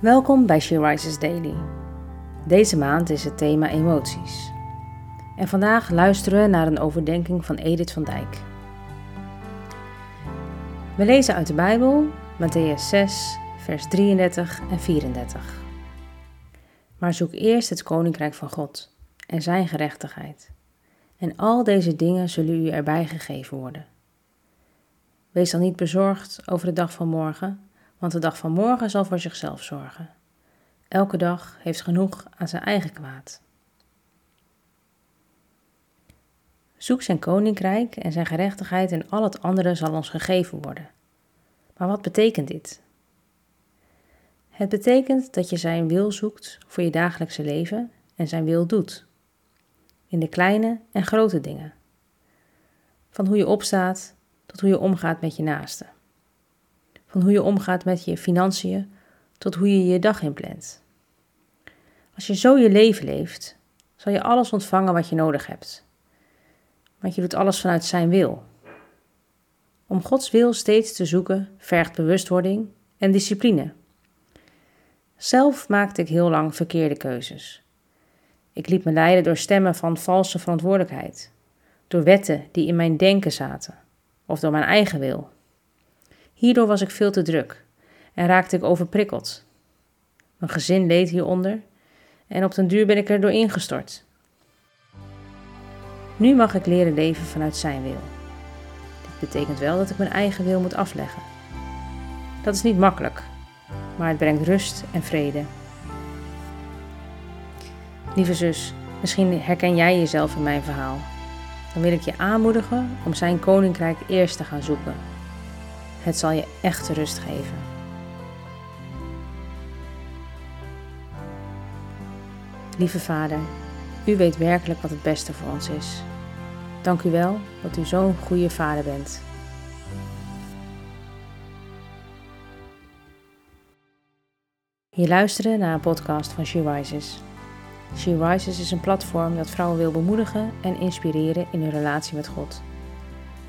Welkom bij She Rises Daily. Deze maand is het thema emoties. En vandaag luisteren we naar een overdenking van Edith van Dijk. We lezen uit de Bijbel Matthäus 6, vers 33 en 34. Maar zoek eerst het koninkrijk van God en zijn gerechtigheid. En al deze dingen zullen u erbij gegeven worden. Wees dan niet bezorgd over de dag van morgen, want de dag van morgen zal voor zichzelf zorgen. Elke dag heeft genoeg aan zijn eigen kwaad. Zoek zijn koninkrijk en zijn gerechtigheid en al het andere zal ons gegeven worden. Maar wat betekent dit? Het betekent dat je zijn wil zoekt voor je dagelijkse leven en zijn wil doet. In de kleine en grote dingen. Van hoe je opstaat tot hoe je omgaat met je naasten. Van hoe je omgaat met je financiën tot hoe je je dag inplant. Als je zo je leven leeft, zal je alles ontvangen wat je nodig hebt. Want je doet alles vanuit Zijn wil. Om Gods wil steeds te zoeken vergt bewustwording en discipline. Zelf maakte ik heel lang verkeerde keuzes. Ik liet me leiden door stemmen van valse verantwoordelijkheid, door wetten die in mijn denken zaten of door mijn eigen wil. Hierdoor was ik veel te druk en raakte ik overprikkeld. Mijn gezin leed hieronder en op den duur ben ik er door ingestort. Nu mag ik leren leven vanuit Zijn wil. Dit betekent wel dat ik mijn eigen wil moet afleggen. Dat is niet makkelijk, maar het brengt rust en vrede. Lieve zus, misschien herken jij jezelf in mijn verhaal. Dan wil ik je aanmoedigen om Zijn koninkrijk eerst te gaan zoeken. Het zal je echte rust geven. Lieve Vader, U weet werkelijk wat het beste voor ons is. Dank u wel dat u zo'n goede vader bent. Je luisterde naar een podcast van She Rises. She Rises is een platform dat vrouwen wil bemoedigen en inspireren in hun relatie met God.